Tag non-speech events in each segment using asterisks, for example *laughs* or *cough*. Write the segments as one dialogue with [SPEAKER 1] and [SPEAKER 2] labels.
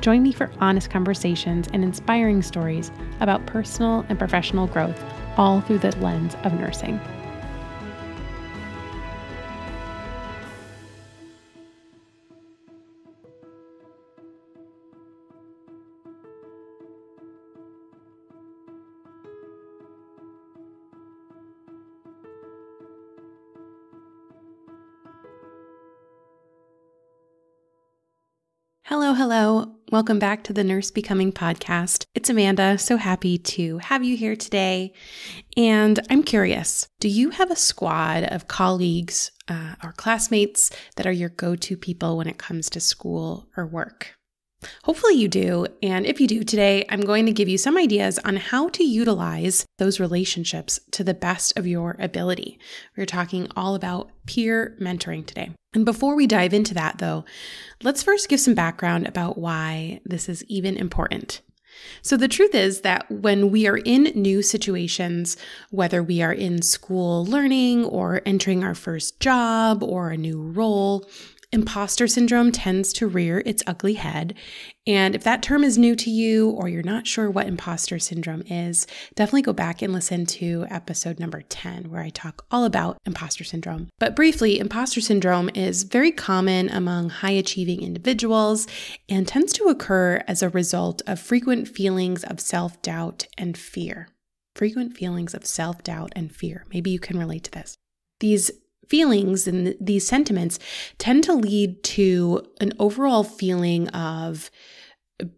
[SPEAKER 1] Join me for honest conversations and inspiring stories about personal and professional growth, all through the lens of nursing. Welcome back to the Nurse Becoming podcast. It's Amanda. So happy to have you here today. And I'm curious do you have a squad of colleagues uh, or classmates that are your go to people when it comes to school or work? Hopefully, you do. And if you do, today I'm going to give you some ideas on how to utilize those relationships to the best of your ability. We're talking all about peer mentoring today. And before we dive into that, though, let's first give some background about why this is even important. So, the truth is that when we are in new situations, whether we are in school learning or entering our first job or a new role, imposter syndrome tends to rear its ugly head. And if that term is new to you or you're not sure what imposter syndrome is, definitely go back and listen to episode number 10, where I talk all about imposter syndrome. But briefly, imposter syndrome is very common among high achieving individuals and tends to occur as a result of frequent feelings of self doubt and fear. Frequent feelings of self doubt and fear. Maybe you can relate to this. These feelings and these sentiments tend to lead to an overall feeling of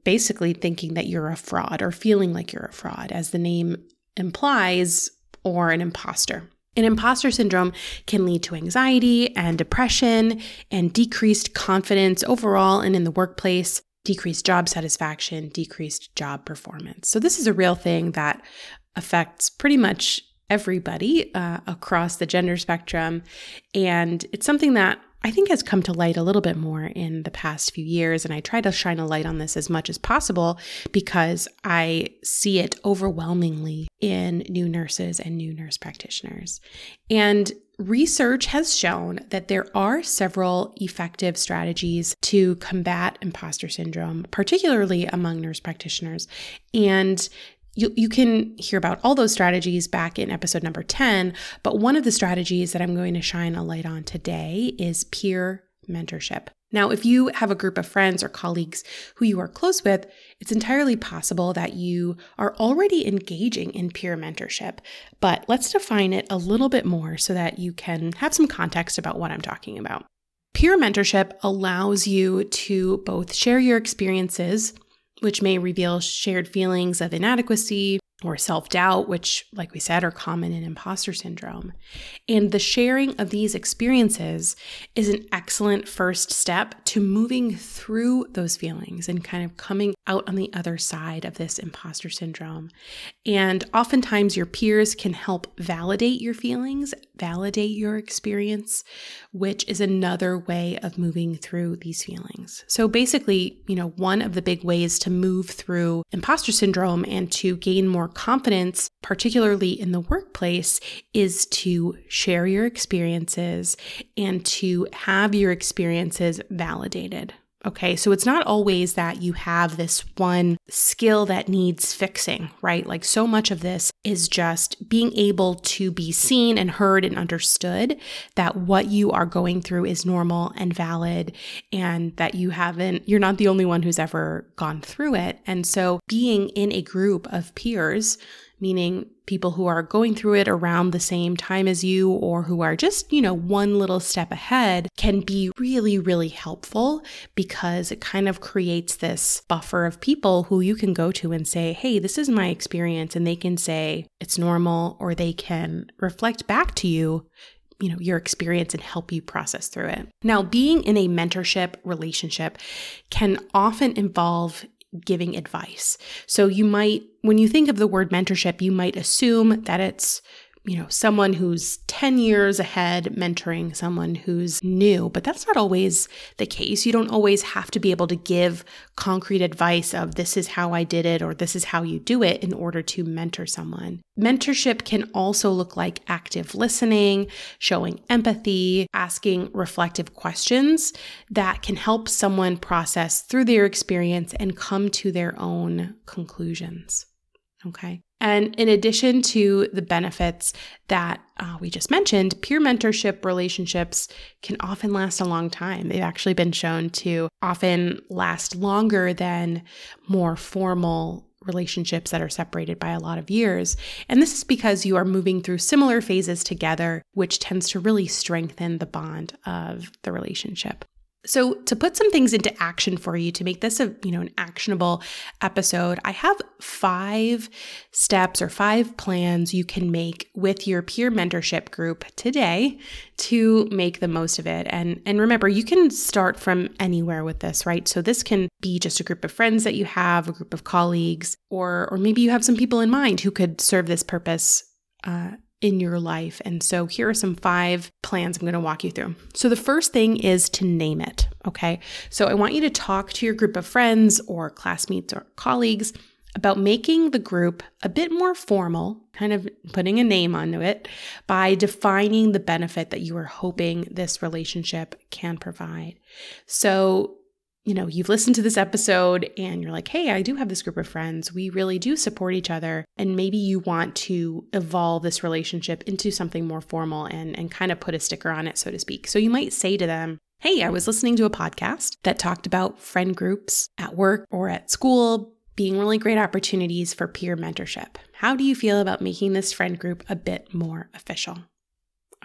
[SPEAKER 1] basically thinking that you're a fraud or feeling like you're a fraud, as the name implies, or an imposter. An imposter syndrome can lead to anxiety and depression and decreased confidence overall and in the workplace, decreased job satisfaction, decreased job performance. So, this is a real thing that affects pretty much everybody uh, across the gender spectrum. And it's something that I think has come to light a little bit more in the past few years. And I try to shine a light on this as much as possible because I see it overwhelmingly in new nurses and new nurse practitioners. And research has shown that there are several effective strategies to combat imposter syndrome, particularly among nurse practitioners. And you, you can hear about all those strategies back in episode number 10, but one of the strategies that I'm going to shine a light on today is peer mentorship. Now, if you have a group of friends or colleagues who you are close with, it's entirely possible that you are already engaging in peer mentorship. But let's define it a little bit more so that you can have some context about what I'm talking about. Peer mentorship allows you to both share your experiences which may reveal shared feelings of inadequacy or self doubt, which, like we said, are common in imposter syndrome. And the sharing of these experiences is an excellent first step to moving through those feelings and kind of coming out on the other side of this imposter syndrome. And oftentimes, your peers can help validate your feelings, validate your experience, which is another way of moving through these feelings. So, basically, you know, one of the big ways to move through imposter syndrome and to gain more confidence, particularly in the workplace, is to share your experiences and to have your experiences validated. Okay, so it's not always that you have this one skill that needs fixing, right? Like so much of this is just being able to be seen and heard and understood that what you are going through is normal and valid and that you haven't, you're not the only one who's ever gone through it. And so being in a group of peers meaning people who are going through it around the same time as you or who are just, you know, one little step ahead can be really, really helpful because it kind of creates this buffer of people who you can go to and say, hey, this is my experience. And they can say it's normal or they can reflect back to you you know your experience and help you process through it. Now, being in a mentorship relationship can often involve giving advice. So you might, when you think of the word mentorship, you might assume that it's you know, someone who's 10 years ahead mentoring someone who's new, but that's not always the case. You don't always have to be able to give concrete advice of this is how I did it or this is how you do it in order to mentor someone. Mentorship can also look like active listening, showing empathy, asking reflective questions that can help someone process through their experience and come to their own conclusions. Okay. And in addition to the benefits that uh, we just mentioned, peer mentorship relationships can often last a long time. They've actually been shown to often last longer than more formal relationships that are separated by a lot of years. And this is because you are moving through similar phases together, which tends to really strengthen the bond of the relationship. So to put some things into action for you to make this a, you know, an actionable episode, I have 5 steps or 5 plans you can make with your peer mentorship group today to make the most of it. And and remember, you can start from anywhere with this, right? So this can be just a group of friends that you have, a group of colleagues, or or maybe you have some people in mind who could serve this purpose uh, in your life. And so here are some five plans I'm going to walk you through. So the first thing is to name it. Okay. So I want you to talk to your group of friends or classmates or colleagues about making the group a bit more formal, kind of putting a name onto it by defining the benefit that you are hoping this relationship can provide. So you know, you've listened to this episode and you're like, hey, I do have this group of friends. We really do support each other. And maybe you want to evolve this relationship into something more formal and, and kind of put a sticker on it, so to speak. So you might say to them, Hey, I was listening to a podcast that talked about friend groups at work or at school being really great opportunities for peer mentorship. How do you feel about making this friend group a bit more official?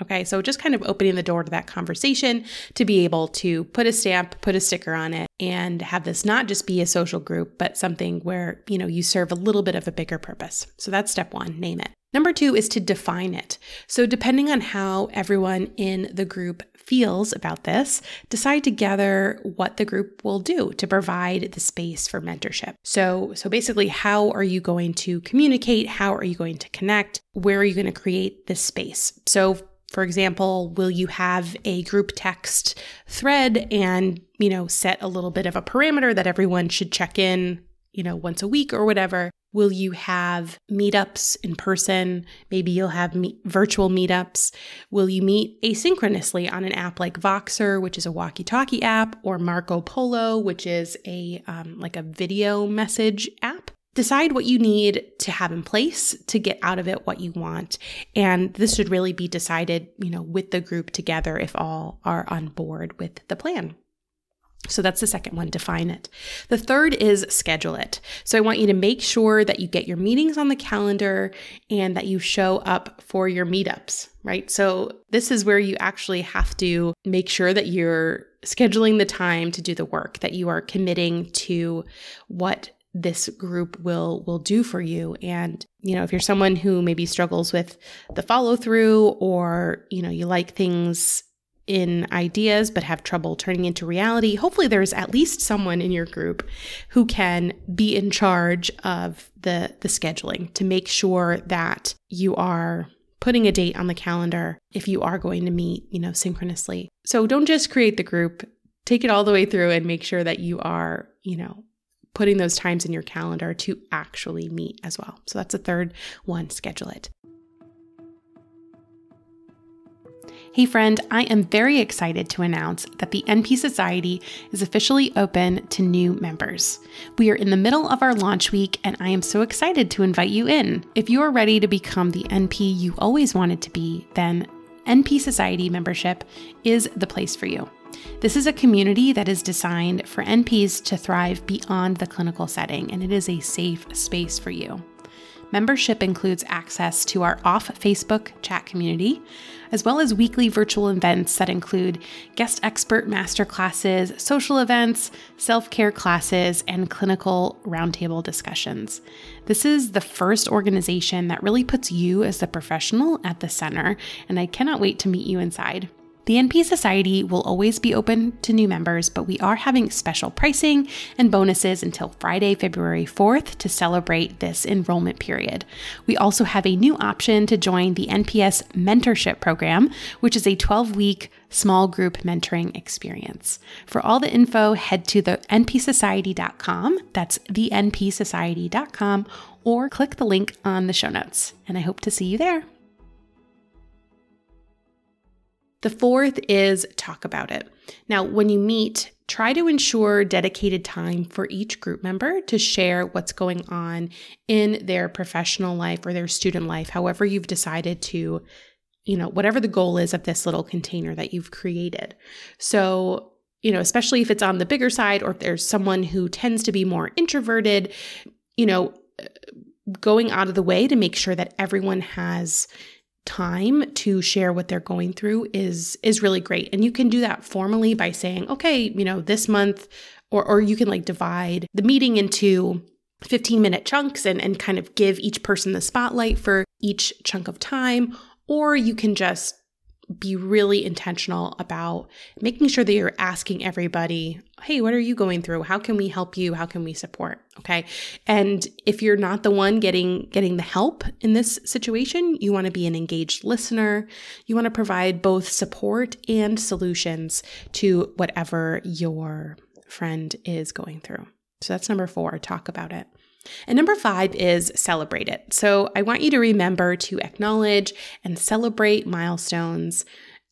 [SPEAKER 1] Okay, so just kind of opening the door to that conversation to be able to put a stamp, put a sticker on it, and have this not just be a social group, but something where, you know, you serve a little bit of a bigger purpose. So that's step one, name it. Number two is to define it. So, depending on how everyone in the group feels about this, decide together what the group will do to provide the space for mentorship. So, so basically, how are you going to communicate? How are you going to connect? Where are you going to create this space? So, for example, will you have a group text thread and, you know, set a little bit of a parameter that everyone should check in, you know, once a week or whatever? Will you have meetups in person? Maybe you'll have virtual meetups. Will you meet asynchronously on an app like Voxer, which is a walkie-talkie app, or Marco Polo, which is a um, like a video message app? Decide what you need to have in place to get out of it what you want. And this should really be decided, you know, with the group together if all are on board with the plan. So that's the second one, define it. The third is schedule it. So I want you to make sure that you get your meetings on the calendar and that you show up for your meetups, right? So this is where you actually have to make sure that you're scheduling the time to do the work, that you are committing to what this group will will do for you. And you know if you're someone who maybe struggles with the follow through or you know you like things in ideas but have trouble turning into reality hopefully there's at least someone in your group who can be in charge of the the scheduling to make sure that you are putting a date on the calendar if you are going to meet you know synchronously. So don't just create the group. Take it all the way through and make sure that you are you know putting those times in your calendar to actually meet as well. So that's the third one, schedule it. Hey, friend, I am very excited to announce that the NP Society is officially open to new members. We are in the middle of our launch week, and I am so excited to invite you in. If you are ready to become the NP you always wanted to be, then NP Society membership is the place for you. This is a community that is designed for NPs to thrive beyond the clinical setting, and it is a safe space for you. Membership includes access to our off Facebook chat community, as well as weekly virtual events that include guest expert masterclasses, social events, self care classes, and clinical roundtable discussions. This is the first organization that really puts you as the professional at the center, and I cannot wait to meet you inside. The NP Society will always be open to new members, but we are having special pricing and bonuses until Friday, February 4th to celebrate this enrollment period. We also have a new option to join the NPS Mentorship Program, which is a 12 week small group mentoring experience. For all the info, head to the npsociety.com. That's the npsociety.com or click the link on the show notes. And I hope to see you there. The fourth is talk about it. Now, when you meet, try to ensure dedicated time for each group member to share what's going on in their professional life or their student life, however, you've decided to, you know, whatever the goal is of this little container that you've created. So, you know, especially if it's on the bigger side or if there's someone who tends to be more introverted, you know, uh, going out of the way to make sure that everyone has time to share what they're going through is is really great. And you can do that formally by saying okay you know this month or or you can like divide the meeting into 15 minute chunks and and kind of give each person the spotlight for each chunk of time. Or you can just be really intentional about making sure that you're asking everybody, hey, what are you going through? How can we help you? How can we support? Okay. And if you're not the one getting getting the help in this situation, you want to be an engaged listener. You want to provide both support and solutions to whatever your friend is going through. So that's number four, talk about it. And number five is celebrate it. So I want you to remember to acknowledge and celebrate milestones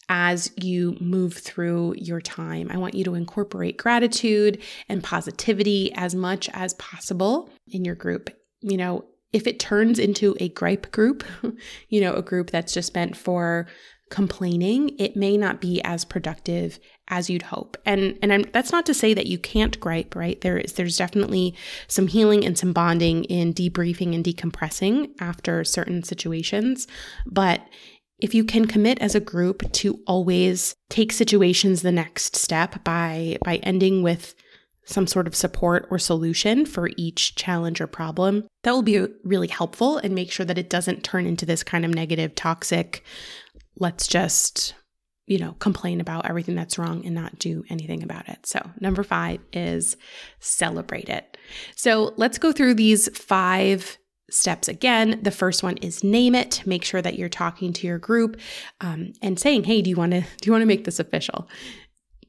[SPEAKER 1] as you move through your time. I want you to incorporate gratitude and positivity as much as possible in your group. You know, if it turns into a gripe group, *laughs* you know, a group that's just meant for complaining, it may not be as productive as you'd hope. And and I'm, that's not to say that you can't gripe, right? There is there's definitely some healing and some bonding in debriefing and decompressing after certain situations, but if you can commit as a group to always take situations the next step by by ending with some sort of support or solution for each challenge or problem, that will be really helpful and make sure that it doesn't turn into this kind of negative, toxic, let's just, you know, complain about everything that's wrong and not do anything about it. So, number five is celebrate it. So, let's go through these five steps again. The first one is name it. Make sure that you're talking to your group um, and saying, "Hey, do you want to *laughs* do you want to make this official?"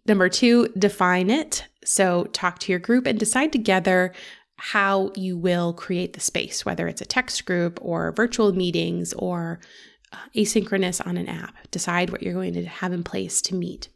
[SPEAKER 1] Number two, define it. So, talk to your group and decide together how you will create the space, whether it's a text group or virtual meetings or asynchronous on an app. Decide what you're going to have in place to meet.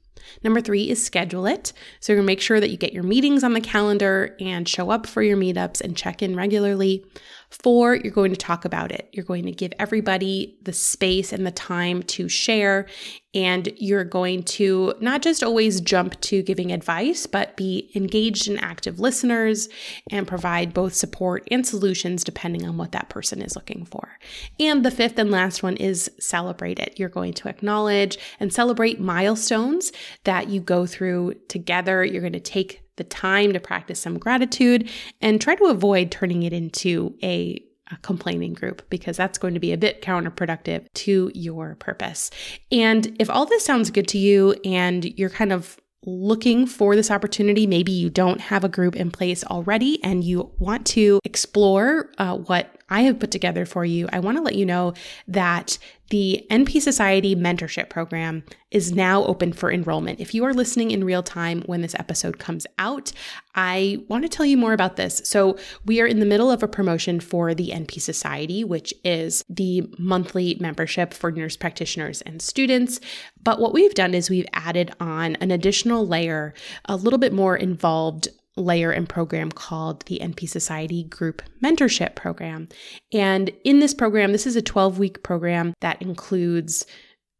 [SPEAKER 1] Number three is schedule it. So you're going to make sure that you get your meetings on the calendar and show up for your meetups and check in regularly. Four, you're going to talk about it. You're going to give everybody the space and the time to share. And you're going to not just always jump to giving advice, but be engaged and active listeners and provide both support and solutions depending on what that person is looking for. And the fifth and last one is celebrate it. You're going to acknowledge and celebrate milestones that you go through together. You're going to take the time to practice some gratitude and try to avoid turning it into a, a complaining group because that's going to be a bit counterproductive to your purpose. And if all this sounds good to you and you're kind of looking for this opportunity, maybe you don't have a group in place already and you want to explore uh, what I have put together for you, I want to let you know that the NP Society Mentorship Program is now open for enrollment. If you are listening in real time when this episode comes out, I want to tell you more about this. So, we are in the middle of a promotion for the NP Society, which is the monthly membership for nurse practitioners and students. But what we've done is we've added on an additional layer, a little bit more involved layer and program called the NP Society Group Mentorship Program. And in this program, this is a 12 week program that includes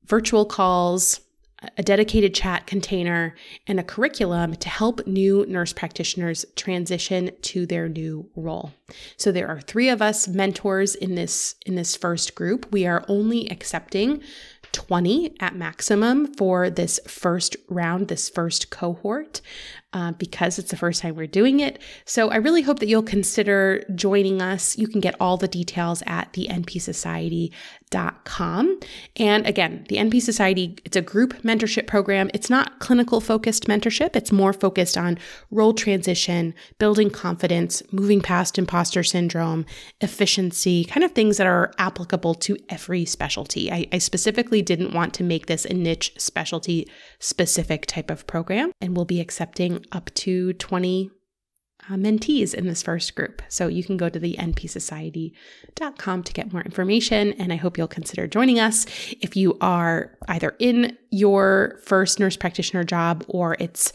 [SPEAKER 1] virtual calls, a dedicated chat container, and a curriculum to help new nurse practitioners transition to their new role. So there are 3 of us mentors in this in this first group. We are only accepting 20 at maximum for this first round, this first cohort, uh, because it's the first time we're doing it. So I really hope that you'll consider joining us. You can get all the details at the NP com. And again, the NP Society, it's a group mentorship program. It's not clinical focused mentorship, it's more focused on role transition, building confidence, moving past imposter syndrome, efficiency, kind of things that are applicable to every specialty. I, I specifically didn't want to make this a niche specialty specific type of program, and we'll be accepting up to 20 uh, mentees in this first group. So you can go to the npsociety.com to get more information. And I hope you'll consider joining us if you are either in your first nurse practitioner job or it's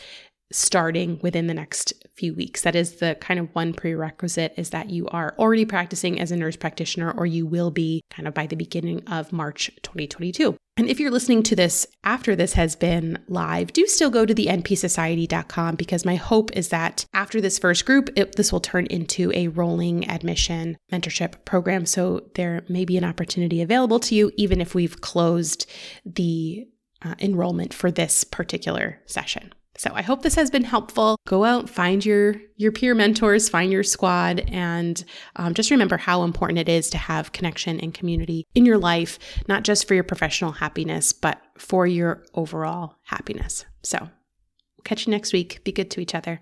[SPEAKER 1] starting within the next few weeks. That is the kind of one prerequisite is that you are already practicing as a nurse practitioner or you will be kind of by the beginning of March 2022. And if you're listening to this after this has been live, do still go to the npsociety.com because my hope is that after this first group, it, this will turn into a rolling admission mentorship program. So there may be an opportunity available to you, even if we've closed the uh, enrollment for this particular session. So I hope this has been helpful. Go out, find your your peer mentors, find your squad, and um, just remember how important it is to have connection and community in your life, not just for your professional happiness, but for your overall happiness. So, catch you next week. Be good to each other.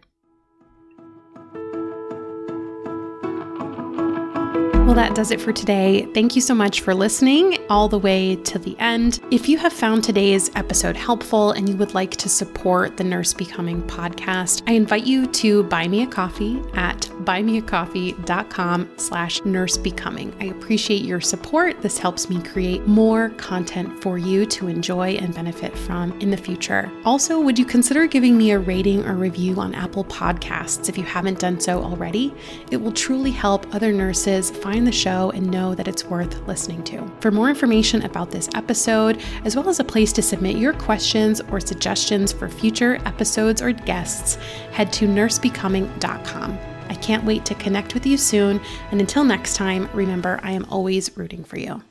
[SPEAKER 1] Well, that does it for today. Thank you so much for listening all the way to the end. If you have found today's episode helpful and you would like to support the Nurse Becoming podcast, I invite you to buy me a coffee at buymeacoffee.com slash nursebecoming. I appreciate your support. This helps me create more content for you to enjoy and benefit from in the future. Also, would you consider giving me a rating or review on Apple Podcasts if you haven't done so already? It will truly help other nurses find find the show and know that it's worth listening to. For more information about this episode, as well as a place to submit your questions or suggestions for future episodes or guests, head to nursebecoming.com. I can't wait to connect with you soon, and until next time, remember I am always rooting for you.